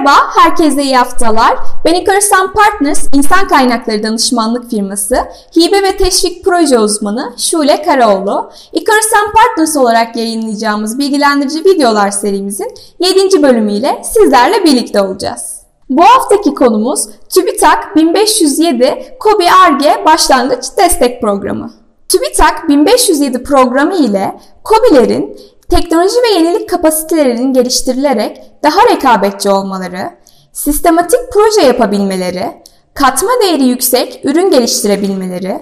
Merhaba, herkese iyi haftalar. Ben Ikarusan Partners, insan kaynakları danışmanlık firması, hibe ve teşvik proje uzmanı Şule Karaoğlu. Ikarusan Partners olarak yayınlayacağımız bilgilendirici videolar serimizin 7. bölümüyle sizlerle birlikte olacağız. Bu haftaki konumuz TÜBİTAK 1507 KOBİ ARGE Başlangıç Destek Programı. TÜBİTAK 1507 programı ile KOBİ'lerin teknoloji ve yenilik kapasitelerinin geliştirilerek daha rekabetçi olmaları, sistematik proje yapabilmeleri, katma değeri yüksek ürün geliştirebilmeleri,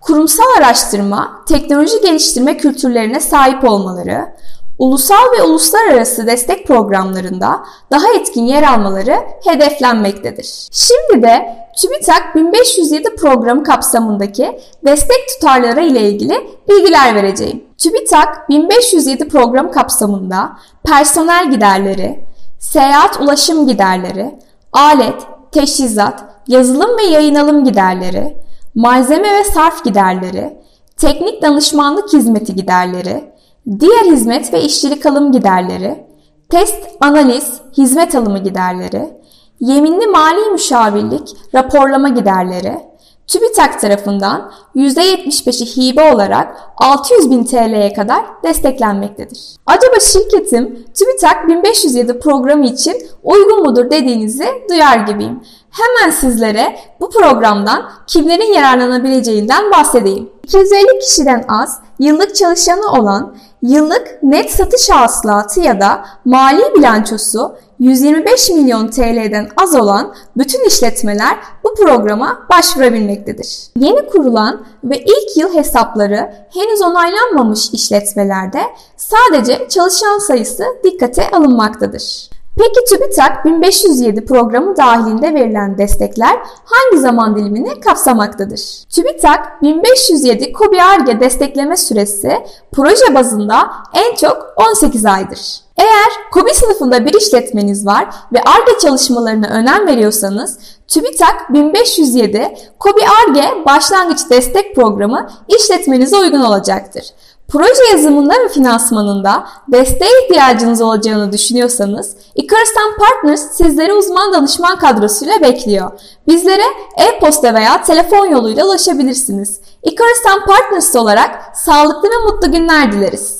kurumsal araştırma, teknoloji geliştirme kültürlerine sahip olmaları, ulusal ve uluslararası destek programlarında daha etkin yer almaları hedeflenmektedir. Şimdi de TÜBİTAK 1507 programı kapsamındaki destek tutarları ile ilgili bilgiler vereceğim. TÜBİTAK 1507 program kapsamında personel giderleri, seyahat ulaşım giderleri, alet, teçhizat, yazılım ve yayın alım giderleri, malzeme ve sarf giderleri, teknik danışmanlık hizmeti giderleri, diğer hizmet ve işçilik alım giderleri, test, analiz, hizmet alımı giderleri, yeminli mali müşavirlik, raporlama giderleri, TÜBİTAK tarafından %75'i hibe olarak 600 bin TL'ye kadar desteklenmektedir. Acaba şirketim TÜBİTAK 1507 programı için uygun mudur dediğinizi duyar gibiyim. Hemen sizlere bu programdan kimlerin yararlanabileceğinden bahsedeyim. 250 kişiden az, yıllık çalışanı olan, yıllık net satış hasılatı ya da mali bilançosu 125 milyon TL'den az olan bütün işletmeler bu programa başvurabilmektedir. Yeni kurulan ve ilk yıl hesapları henüz onaylanmamış işletmelerde sadece çalışan sayısı dikkate alınmaktadır. Peki TÜBİTAK 1507 programı dahilinde verilen destekler hangi zaman dilimini kapsamaktadır? TÜBİTAK 1507 KOBİ-ARGE destekleme süresi proje bazında en çok 18 aydır. Eğer KOBİ sınıfında bir işletmeniz var ve ARGE çalışmalarına önem veriyorsanız TÜBİTAK 1507 KOBİ-ARGE başlangıç destek programı işletmenize uygun olacaktır. Proje yazımında ve finansmanında desteğe ihtiyacınız olacağını düşünüyorsanız Icarus'tan Partners sizleri uzman danışman kadrosuyla bekliyor. Bizlere e-posta veya telefon yoluyla ulaşabilirsiniz. Icarus'tan Partners olarak sağlıklı ve mutlu günler dileriz.